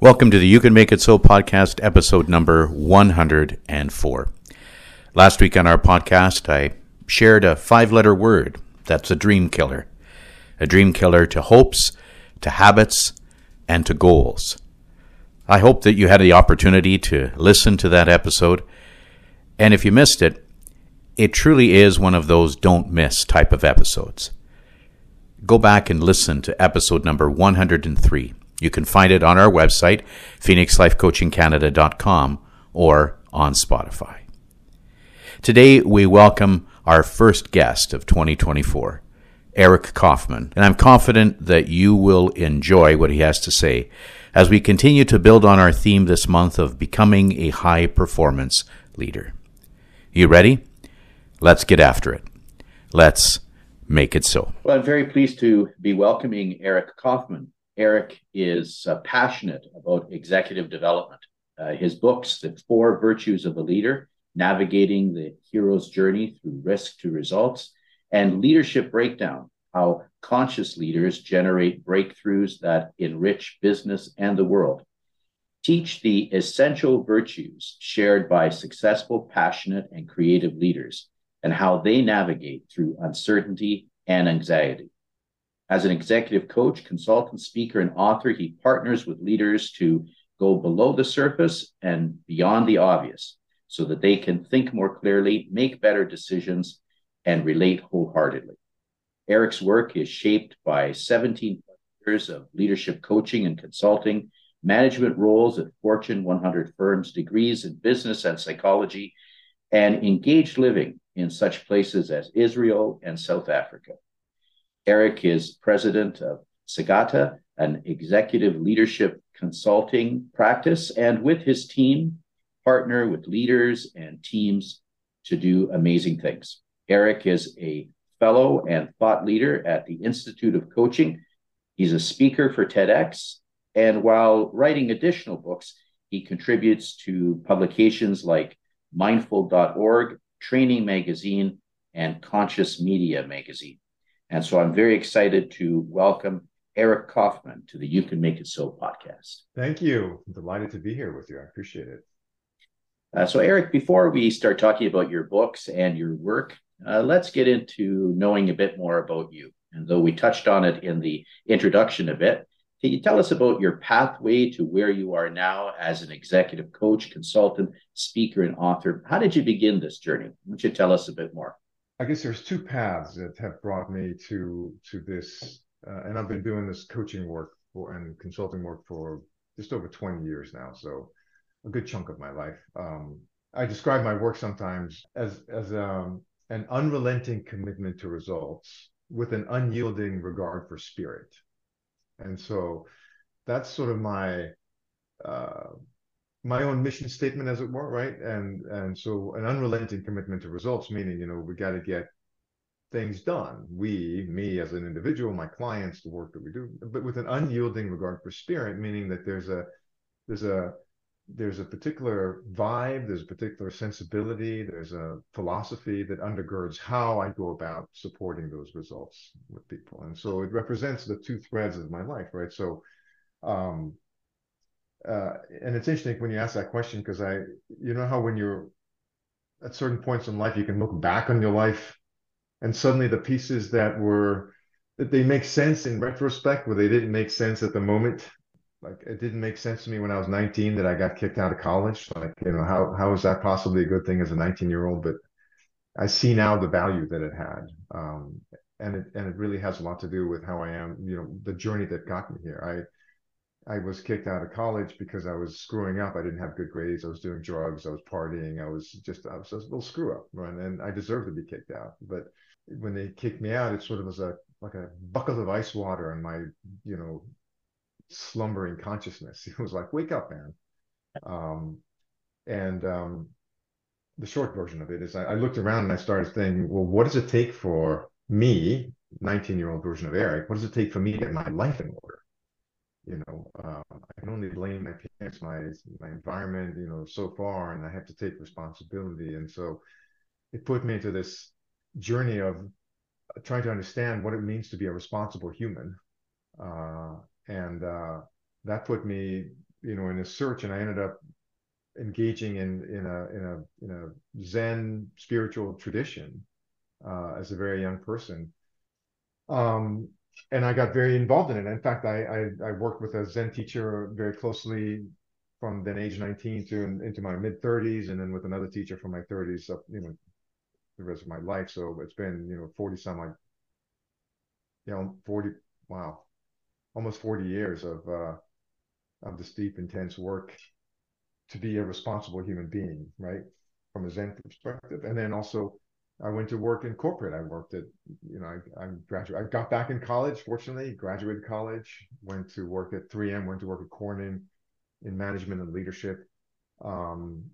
Welcome to the You Can Make It So podcast, episode number 104. Last week on our podcast, I shared a five letter word that's a dream killer. A dream killer to hopes, to habits, and to goals. I hope that you had the opportunity to listen to that episode. And if you missed it, it truly is one of those don't miss type of episodes. Go back and listen to episode number 103 you can find it on our website, phoenixlifecoachingcanada.com, or on Spotify. Today, we welcome our first guest of 2024, Eric Kaufman, and I'm confident that you will enjoy what he has to say as we continue to build on our theme this month of becoming a high performance leader. You ready? Let's get after it. Let's make it so. Well, I'm very pleased to be welcoming Eric Kaufman. Eric is uh, passionate about executive development. Uh, his books, The Four Virtues of a Leader, Navigating the Hero's Journey Through Risk to Results, and Leadership Breakdown, How Conscious Leaders Generate Breakthroughs That Enrich Business and the World, teach the essential virtues shared by successful, passionate, and creative leaders, and how they navigate through uncertainty and anxiety. As an executive coach, consultant, speaker, and author, he partners with leaders to go below the surface and beyond the obvious so that they can think more clearly, make better decisions, and relate wholeheartedly. Eric's work is shaped by 17 years of leadership coaching and consulting, management roles at Fortune 100 firms, degrees in business and psychology, and engaged living in such places as Israel and South Africa. Eric is president of Sagatica, an executive leadership consulting practice, and with his team, partner with leaders and teams to do amazing things. Eric is a fellow and thought leader at the Institute of Coaching. He's a speaker for TEDx. And while writing additional books, he contributes to publications like mindful.org, Training Magazine, and Conscious Media Magazine. And so I'm very excited to welcome Eric Kaufman to the You Can Make It So podcast. Thank you. I'm delighted to be here with you. I appreciate it. Uh, so, Eric, before we start talking about your books and your work, uh, let's get into knowing a bit more about you. And though we touched on it in the introduction a bit, can you tell us about your pathway to where you are now as an executive coach, consultant, speaker, and author? How did you begin this journey? Why don't you tell us a bit more? I guess there's two paths that have brought me to to this, uh, and I've been doing this coaching work for and consulting work for just over 20 years now, so a good chunk of my life. Um, I describe my work sometimes as as um, an unrelenting commitment to results with an unyielding regard for spirit, and so that's sort of my uh, my own mission statement, as it were, right? And and so an unrelenting commitment to results, meaning you know we got to get things done. We, me as an individual, my clients, the work that we do, but with an unyielding regard for spirit, meaning that there's a there's a there's a particular vibe, there's a particular sensibility, there's a philosophy that undergirds how I go about supporting those results with people. And so it represents the two threads of my life, right? So um, uh, and it's interesting when you ask that question because I, you know how when you're at certain points in life, you can look back on your life, and suddenly the pieces that were that they make sense in retrospect, where they didn't make sense at the moment. Like it didn't make sense to me when I was 19 that I got kicked out of college. Like you know how how is that possibly a good thing as a 19 year old? But I see now the value that it had. Um, and it and it really has a lot to do with how I am, you know, the journey that got me here. I I was kicked out of college because I was screwing up. I didn't have good grades. I was doing drugs. I was partying. I was just I was, a little screw up, right? and I deserved to be kicked out. But when they kicked me out, it sort of was a like a bucket of ice water on my you know slumbering consciousness. It was like, wake up, man. Um, and um, the short version of it is I, I looked around and I started thinking, well, what does it take for me, 19 year old version of Eric? What does it take for me to get my life in order? You know, uh, I can only blame my parents, my my environment, you know, so far, and I have to take responsibility. And so, it put me into this journey of trying to understand what it means to be a responsible human, uh, and uh, that put me you know, in a search, and I ended up engaging in in a in a in a Zen spiritual tradition uh, as a very young person. Um, and I got very involved in it. In fact, I, I, I worked with a Zen teacher very closely from then age 19 to into my mid 30s, and then with another teacher from my 30s up, you know, the rest of my life. So it's been you know 40 some like you know 40 wow almost 40 years of uh, of this deep intense work to be a responsible human being, right? From a Zen perspective. And then also I went to work in corporate. I worked at, you know, I, I graduated, I got back in college, fortunately, graduated college, went to work at 3M, went to work at Corning in management and leadership. Um,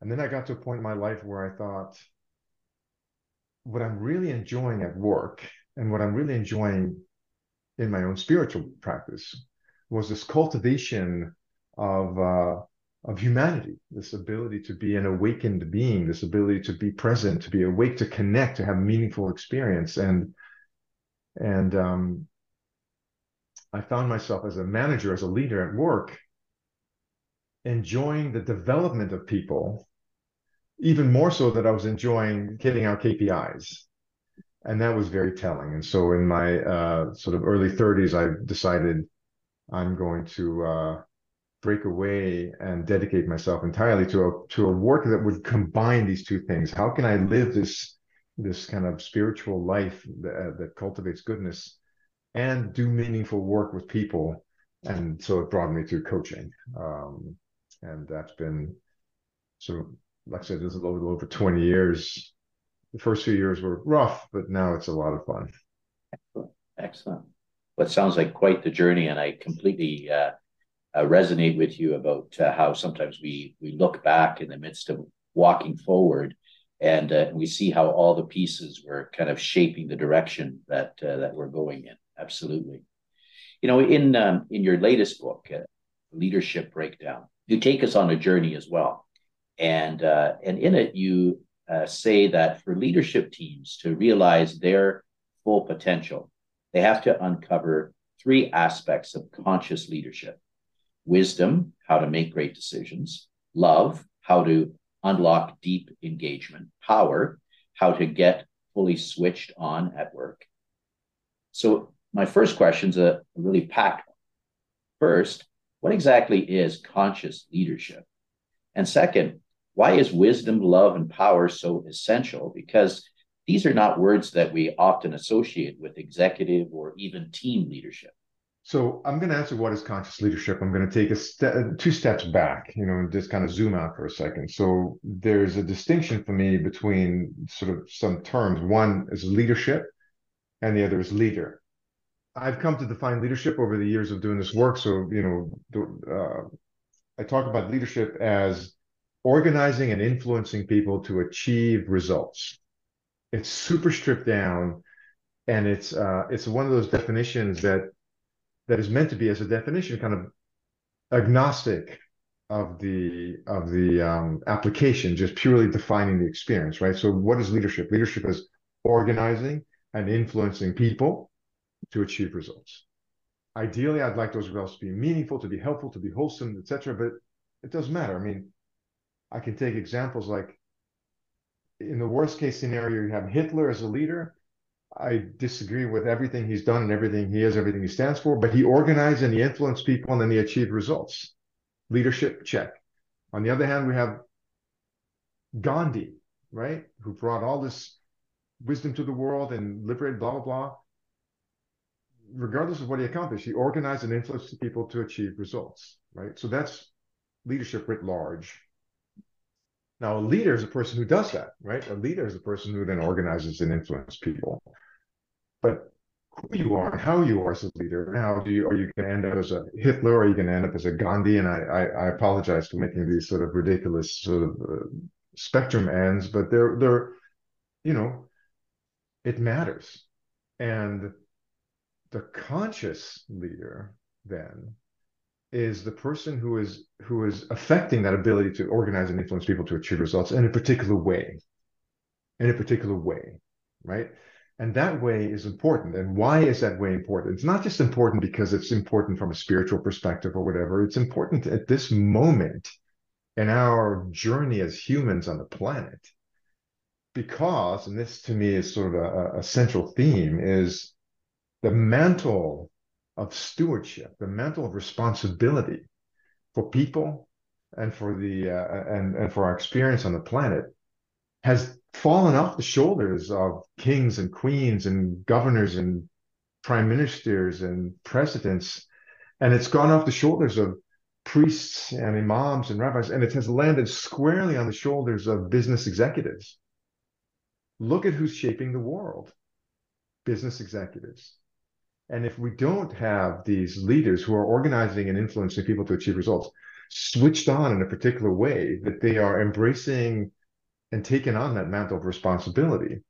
and then I got to a point in my life where I thought, what I'm really enjoying at work and what I'm really enjoying in my own spiritual practice was this cultivation of uh, of humanity, this ability to be an awakened being, this ability to be present, to be awake, to connect, to have meaningful experience. And and um, I found myself as a manager, as a leader at work, enjoying the development of people, even more so that I was enjoying hitting out KPIs. And that was very telling. And so in my uh, sort of early 30s, I decided I'm going to uh, break away and dedicate myself entirely to a to a work that would combine these two things. How can I live this this kind of spiritual life that, uh, that cultivates goodness and do meaningful work with people? And so it brought me to coaching, um, and that's been so. like I said, this is a little over 20 years. The first few years were rough, but now it's a lot of fun. Excellent. Excellent. Well, sounds like quite the journey, and I completely uh, uh, resonate with you about uh, how sometimes we we look back in the midst of walking forward and uh, we see how all the pieces were kind of shaping the direction that uh, that we're going in. Absolutely. You know in um, in your latest book uh, leadership breakdown you take us on a journey as well. And uh, and in it you say that for leadership teams to realize their full potential they have to uncover three aspects of conscious leadership wisdom, how to make great decisions, love, how to unlock deep engagement, power, how to get fully switched on at work. So, my first question is a really packed one. First, what exactly is conscious leadership? And second, why is wisdom, love, and power so essential? Because these are not words that we often associate with executive or even team leadership. So I'm going to answer what is conscious leadership. I'm going to take a step, two steps back, you know, and just kind of zoom out for a second. So there's a distinction for me between sort of some terms. One is leadership, and the other is leader. I've come to define leadership over the years of doing this work. So you know, uh, I talk about leadership as organizing and influencing people to achieve results. It's super stripped down, and it's uh, it's one of those definitions that that is meant to be as a definition kind of agnostic of the of the um, application, just purely defining the experience, right? So, what is leadership? Leadership is organizing and influencing people to achieve results. Ideally, I'd like those results to be meaningful, to be helpful, to be wholesome, etc. But it doesn't matter. I mean, I can take examples like in the worst case scenario, you have Hitler as a leader. I disagree with everything he's done and everything he is, everything he stands for, but he organized and he influenced people and then he achieved results. Leadership, check. On the other hand, we have Gandhi, right, who brought all this wisdom to the world and liberated, blah, blah, blah. Regardless of what he accomplished, he organized and influenced people to achieve results, right? So that's leadership writ large. Now, a leader is a person who does that, right? A leader is a person who then organizes and influences people. But who you are and how you are as a leader, how do you, or you can end up as a Hitler, or are you going to end up as a Gandhi. And I, I, I apologize for making these sort of ridiculous sort of uh, spectrum ends, but they're, they're, you know, it matters. And the conscious leader then is the person who is who is affecting that ability to organize and influence people to achieve results in a particular way in a particular way right And that way is important. And why is that way important? It's not just important because it's important from a spiritual perspective or whatever. It's important at this moment in our journey as humans on the planet. Because, and this to me is sort of a, a central theme, is the mantle of stewardship, the mantle of responsibility for people and for the uh, and and for our experience on the planet has fallen off the shoulders of kings and queens and governors and prime ministers and presidents. And it's gone off the shoulders of priests and imams and rabbis and it has landed squarely on the shoulders of business executives. Look at who's shaping the world. Business executives and if we don't have these leaders who are organizing and influencing people to achieve results switched on in a particular way, that they are embracing and taking on that mantle of responsibility,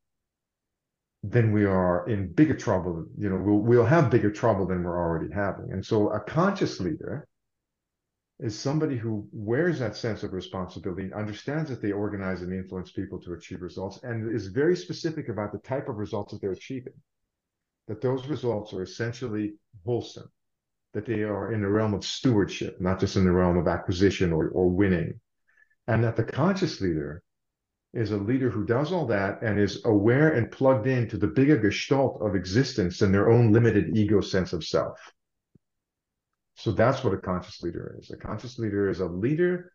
then we are in bigger trouble. You know, we'll, we'll have bigger trouble than we're already having. And so a conscious leader is somebody who wears that sense of responsibility, understands that they organize and influence people to achieve results, and is very specific about the type of results that they're achieving that those results are essentially wholesome, that they are in the realm of stewardship, not just in the realm of acquisition or, or winning. And that the conscious leader is a leader who does all that and is aware and plugged into the bigger gestalt of existence than their own limited ego sense of self. So that's what a conscious leader is. A conscious leader is a leader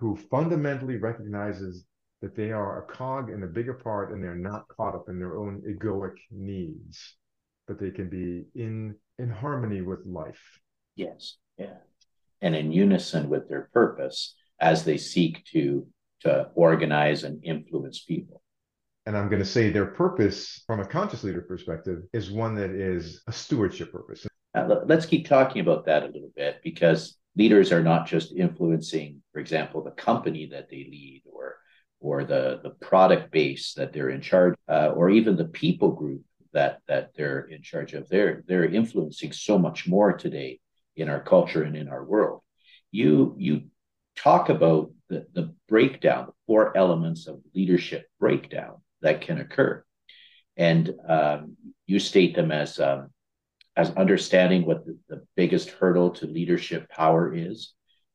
who fundamentally recognizes that they are a cog in a bigger part and they're not caught up in their own egoic needs but they can be in in harmony with life. Yes, yeah, and in unison with their purpose as they seek to to organize and influence people. And I'm going to say their purpose, from a conscious leader perspective, is one that is a stewardship purpose. Uh, let's keep talking about that a little bit because leaders are not just influencing, for example, the company that they lead or or the, the product base that they're in charge, uh, or even the people group that that they're in charge of. They're they're influencing so much more today in our culture and in our world. You you talk about the, the breakdown, the four elements of leadership breakdown that can occur. And um, you state them as um, as understanding what the, the biggest hurdle to leadership power is,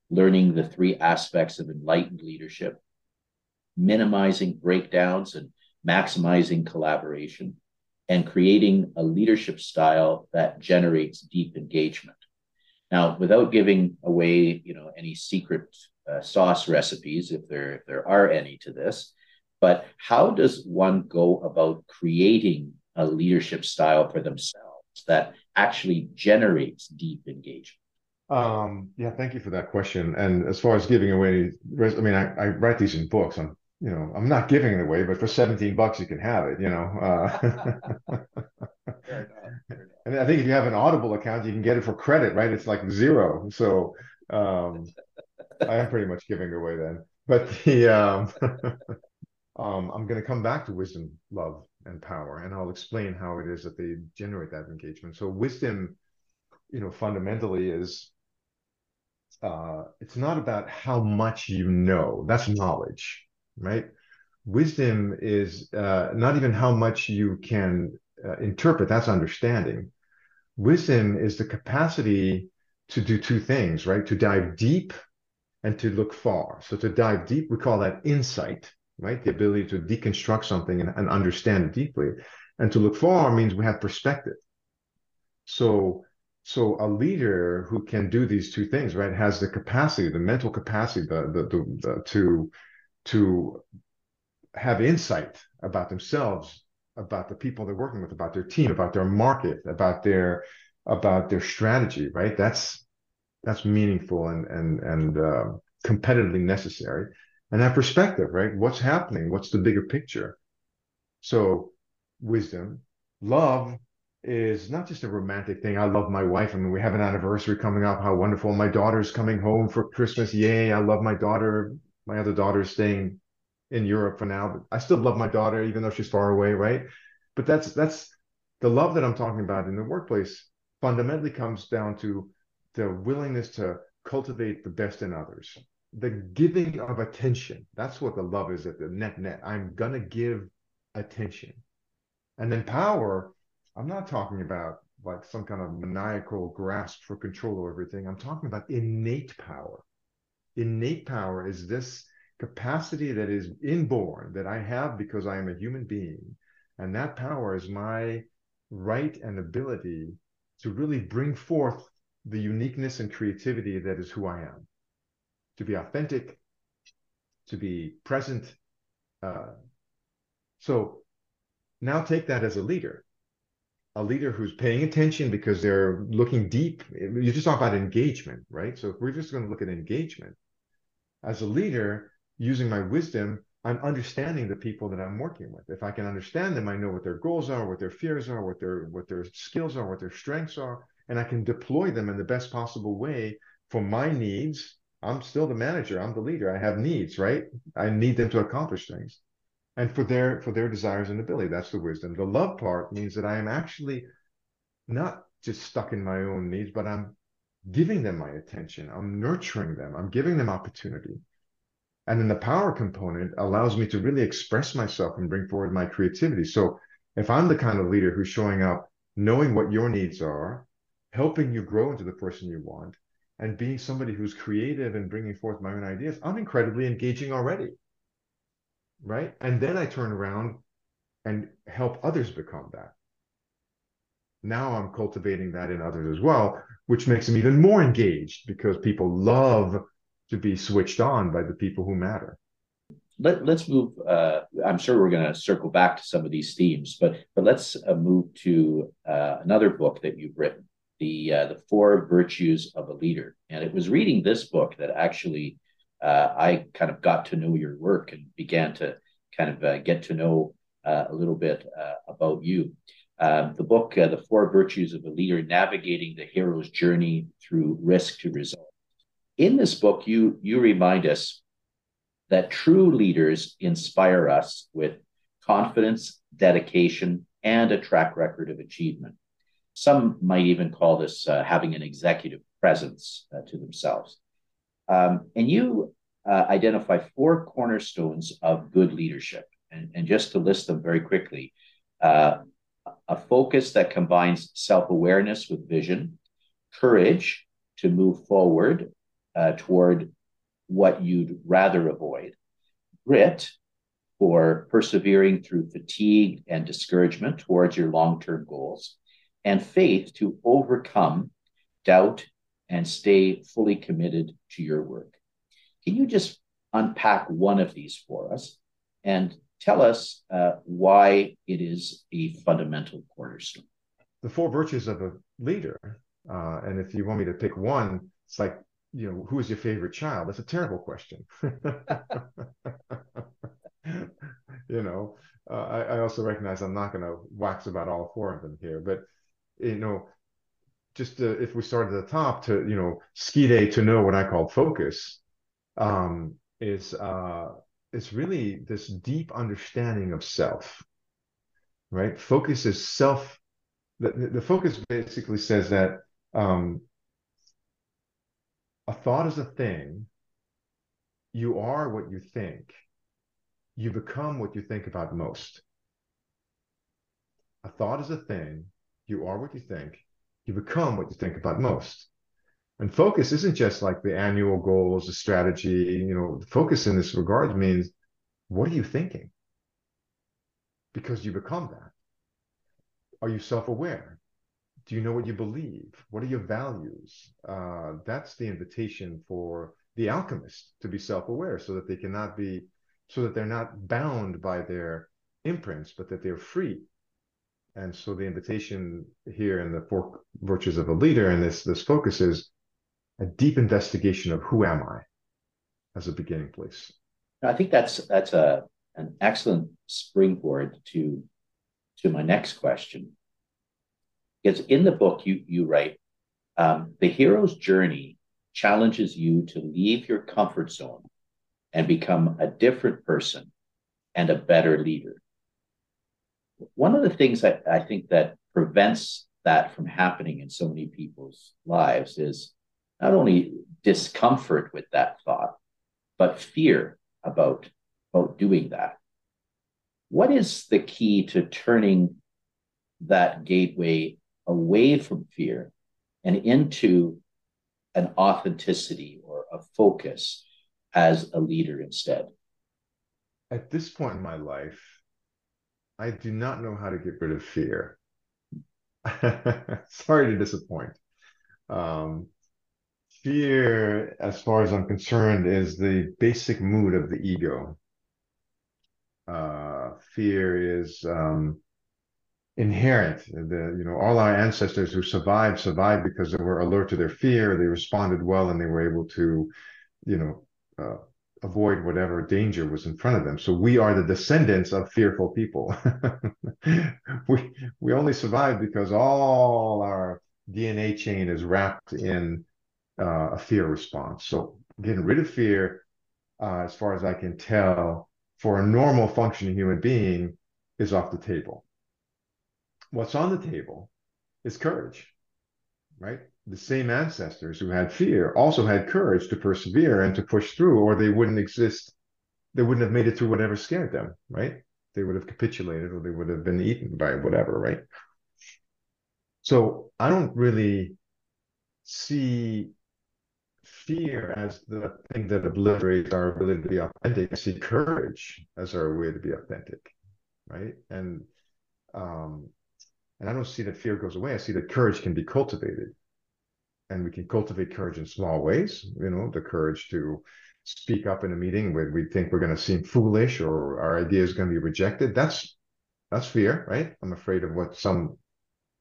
learning the three aspects of enlightened leadership, minimizing breakdowns and maximizing collaboration, and creating a leadership style that generates deep engagement. Now, without giving away, you know, any secret uh, sauce recipes, if there if there are any to this, but how does one go about creating a leadership style for themselves that actually generates deep engagement? Um, yeah, thank you for that question. And as far as giving away, I mean, I, I write these in books. I'm you know, I'm not giving it away, but for 17 bucks, you can have it, you know. Uh, and I think if you have an Audible account, you can get it for credit, right? It's like zero. So um, I am pretty much giving away then. But the um, um, I'm going to come back to wisdom, love, and power, and I'll explain how it is that they generate that engagement. So wisdom, you know, fundamentally is uh, it's not about how much you know. That's knowledge right? Wisdom is uh, not even how much you can uh, interpret, that's understanding. Wisdom is the capacity to do two things, right? To dive deep and to look far. So to dive deep, we call that insight, right? The ability to deconstruct something and, and understand it deeply. And to look far means we have perspective. So so a leader who can do these two things, right, has the capacity, the mental capacity, the the, the, the to to have insight about themselves, about the people they're working with, about their team, about their market, about their about their strategy. Right? That's that's meaningful and and and uh, competitively necessary. And that perspective, right? What's happening? What's the bigger picture? So, wisdom, love is not just a romantic thing. I love my wife. I mean, we have an anniversary coming up. How wonderful. My daughter's coming home for Christmas. Yay. I love my daughter my other daughter is staying in Europe for now, but I still love my daughter, even though she's far away, right? But that's that's the love that I'm talking about in the workplace fundamentally comes down to the willingness to cultivate the best in others, the giving of attention. That's what the love is at the net net. I'm gonna give attention. And then power, I'm not talking about like some kind of maniacal grasp for control over everything. I'm talking about innate power. Innate power is this capacity that is inborn that I have because I am a human being. And that power is my right and ability to really bring forth the uniqueness and creativity that is who I am, to be authentic, to be present. Uh, so now take that as a leader, a leader who's paying attention because they're looking deep. You just talk about engagement, right? So if we're just going to look at engagement, as a leader, using my wisdom, I'm understanding the people that I'm working with. If I can understand them, I know what their goals are, what their fears are, what their what their skills are, what their strengths are, and I can deploy them in the best possible way for my needs. I'm still the manager, I'm the leader. I have needs, right? I need them to accomplish things. And for their for their desires and ability, that's the wisdom. The love part means that I am actually not just stuck in my own needs, but I'm giving them my attention. I'm nurturing them. I'm giving them opportunity. And then the power component allows me to really express myself and bring forward my creativity. So if I'm the kind of leader who's showing up, knowing what your needs are, helping you grow into the person you want, and being somebody who's creative and bringing forth my own ideas, I'm incredibly engaging already. Right. And then I turn around and help others become that. Now I'm cultivating that in others as well, which makes them even more engaged because people love to be switched on by the people who matter. Let, let's move. Uh, I'm sure we're going to circle back to some of these themes, but but let's uh, move to uh, another book that you've written, the uh, the Four Virtues of a Leader. And it was reading this book that actually uh, I kind of got to know your work and began to kind of uh, get to know a little bit about you. Um, the book, The Four Virtues of a Leader: Navigating the Hero's Journey Through Risk to Result in this book, you you remind us that true leaders inspire us with confidence, dedication, and a track record of achievement. Some might even call this uh, having an executive presence uh, to themselves. Um, and you uh, identify four cornerstones of good leadership. And, and just to list them very quickly uh, a focus that combines self awareness with vision, courage to move forward uh, toward what you'd rather avoid. Grit for persevering through fatigue and discouragement towards your long term goals. And faith to overcome doubt and stay fully committed to your work. Can you just unpack one of these for us and tell us uh, why it is a fundamental cornerstone? The four virtues of a leader. Uh, and if you want me to pick one, it's like you know, who is your favorite child? That's a terrible question. you know, uh, I, I, also recognize I'm not going to wax about all four of them here, but you know, just to, if we start at the top to you know, skide to know what I call focus, um, is is really this deep understanding of self. Right, focus is self. The, the focus basically says that um, a thought is a thing. You are what you think. You become what you think about most. A thought is a thing. You are what you think. You become what you think about most. And focus isn't just like the annual goals, the strategy. You know, focus in this regard means what are you thinking? Because you become that. Are you self aware? do you know what you believe? What are your values? Uh, that's the invitation for the alchemist to be self-aware, so that they cannot be, so that they're not bound by their imprints, but that they're free. And so the invitation here in the four virtues of a leader, and this this focus is a deep investigation of who am I, as a beginning place. I think that's that's a an excellent springboard to to my next question because in the book, you, you write, um, the hero's journey challenges you to leave your comfort zone and become a different person and a better leader. One of the things I, I think that prevents that from happening in so many people's lives is not only discomfort with that thought, but fear about, about doing that. What is the key to turning that gateway away from fear and into an authenticity or a focus as a leader instead? At this point in my life, I do not know how to get rid of fear. Sorry to disappoint. Um, fear, as far as I'm concerned, is the basic mood of the ego. Uh, fear is um, inherent. The you know all our ancestors who survived survived because they were alert to their fear. They responded well, and they were able to, you know, uh, avoid whatever danger was in front of them. So we are the descendants of fearful people. we we only survived because all our DNA chain is wrapped in uh, a fear response. So getting rid of fear, uh, as far as I can tell, for a normal functioning human being, is off the table. What's on the table is courage, right? The same ancestors who had fear also had courage to persevere and to push through, or they wouldn't exist. They wouldn't have made it through whatever scared them, right? They would have capitulated or they would have been eaten by whatever, right? So I don't really see fear as the thing that obliterates our ability to be authentic. I see courage as our way to be authentic, right? And um, and I don't see that fear goes away. I see that courage can be cultivated, and we can cultivate courage in small ways. You know, the courage to speak up in a meeting where we think we're going to seem foolish or our idea is going to be rejected. That's that's fear, right? I'm afraid of what some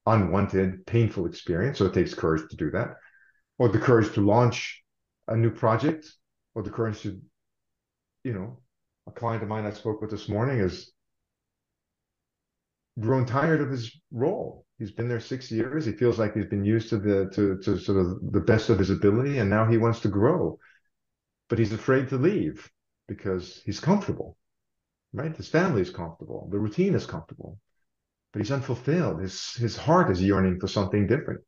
unwanted, painful experience. So it takes courage to do that, or the courage to launch a new project, or the courage to, you know, a client of mine I spoke with this morning is grown tired of his role. He's been there six years. He feels like he's been used to the to to sort of the best of his ability, and now he wants to grow, but he's afraid to leave because he's comfortable, right? His family is comfortable, the routine is comfortable, but he's unfulfilled. His his heart is yearning for something different.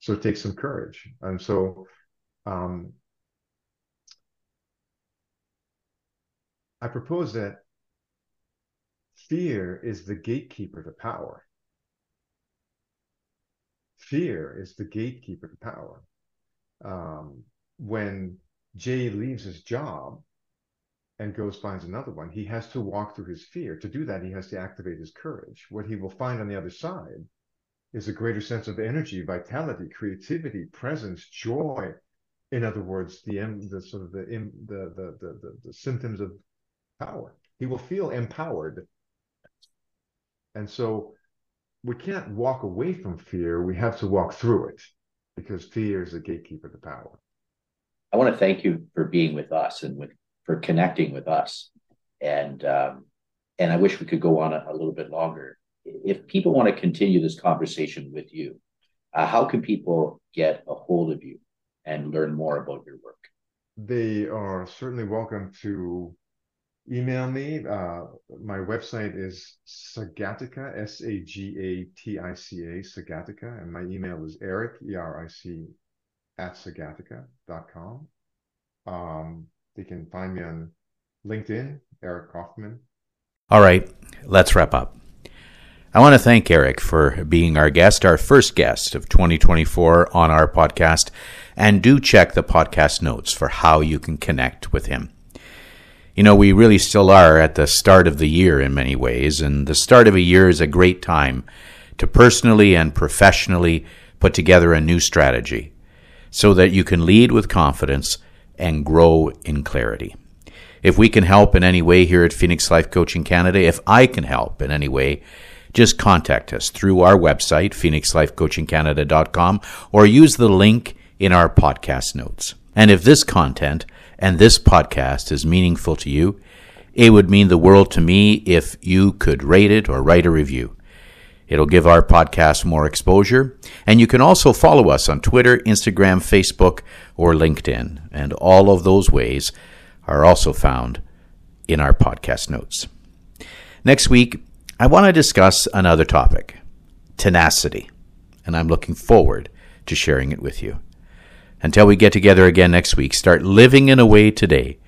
So it takes some courage, and so. Um, I propose that fear is the gatekeeper to power. Fear is the gatekeeper to power. Um, when Jay leaves his job and goes finds another one, he has to walk through his fear. To do that, he has to activate his courage. What he will find on the other side is a greater sense of energy, vitality, creativity, presence, joy. In other words, the the sort of the the the the, the symptoms of power. He will feel empowered. And so we can't walk away from fear. We have to walk through it because fear is the gatekeeper to power. I want to thank you for being with us and with, for connecting with us. And um, and I wish we could go on a, a, little bit longer. If people want to continue this conversation with you, uh, how can people get a hold of you and learn more about your work? They are certainly welcome to email me. Uh, my website is Sagatica, S A G A T I C A, Sagatica, and my email is Eric, E R I C, at sagatica.com. Um, they can find me on LinkedIn, Eric Kaufman. All right, let's wrap up. I want to thank Eric for being our guest, our first guest of 2024 on our podcast, and do check the podcast notes for how you can connect with him. You know, we really still are at the start of the year in many ways, and the start of a year is a great time to personally and professionally put together a new strategy so that you can lead with confidence and grow in clarity. If we can help in any way here at Phoenix Life Coaching Canada, if I can help in any way, just contact us through our website, phoenixlifecoachingcanada.com, or use the link in our podcast notes. And if this content and this podcast is meaningful to you, it would mean the world to me if you could rate it or write a review. It'll give our podcast more exposure. And you can also follow us on Twitter, Instagram, Facebook, or LinkedIn. And all of those ways are also found in our podcast notes. Next week, I want to discuss another topic tenacity. And I'm looking forward to sharing it with you. Until we get together again next week, start living in a way today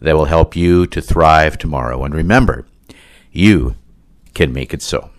that will help you to thrive tomorrow. And remember, you can make it so.